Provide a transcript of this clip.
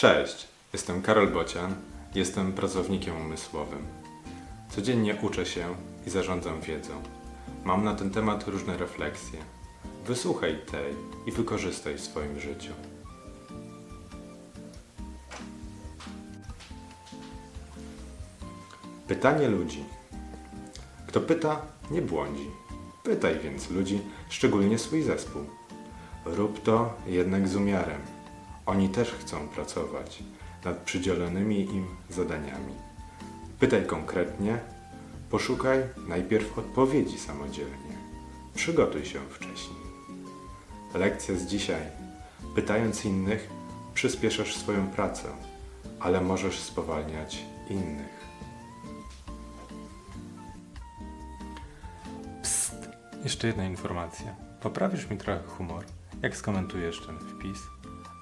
Cześć, jestem Karol Bocian, jestem pracownikiem umysłowym. Codziennie uczę się i zarządzam wiedzą. Mam na ten temat różne refleksje. Wysłuchaj tej i wykorzystaj w swoim życiu. Pytanie ludzi. Kto pyta, nie błądzi. Pytaj więc ludzi, szczególnie swój zespół. Rób to jednak z umiarem. Oni też chcą pracować nad przydzielonymi im zadaniami. Pytaj konkretnie, poszukaj najpierw odpowiedzi samodzielnie. Przygotuj się wcześniej. Lekcja z dzisiaj. Pytając innych, przyspieszasz swoją pracę, ale możesz spowalniać innych. Psst! Jeszcze jedna informacja. Poprawisz mi trochę humor, jak skomentujesz ten wpis,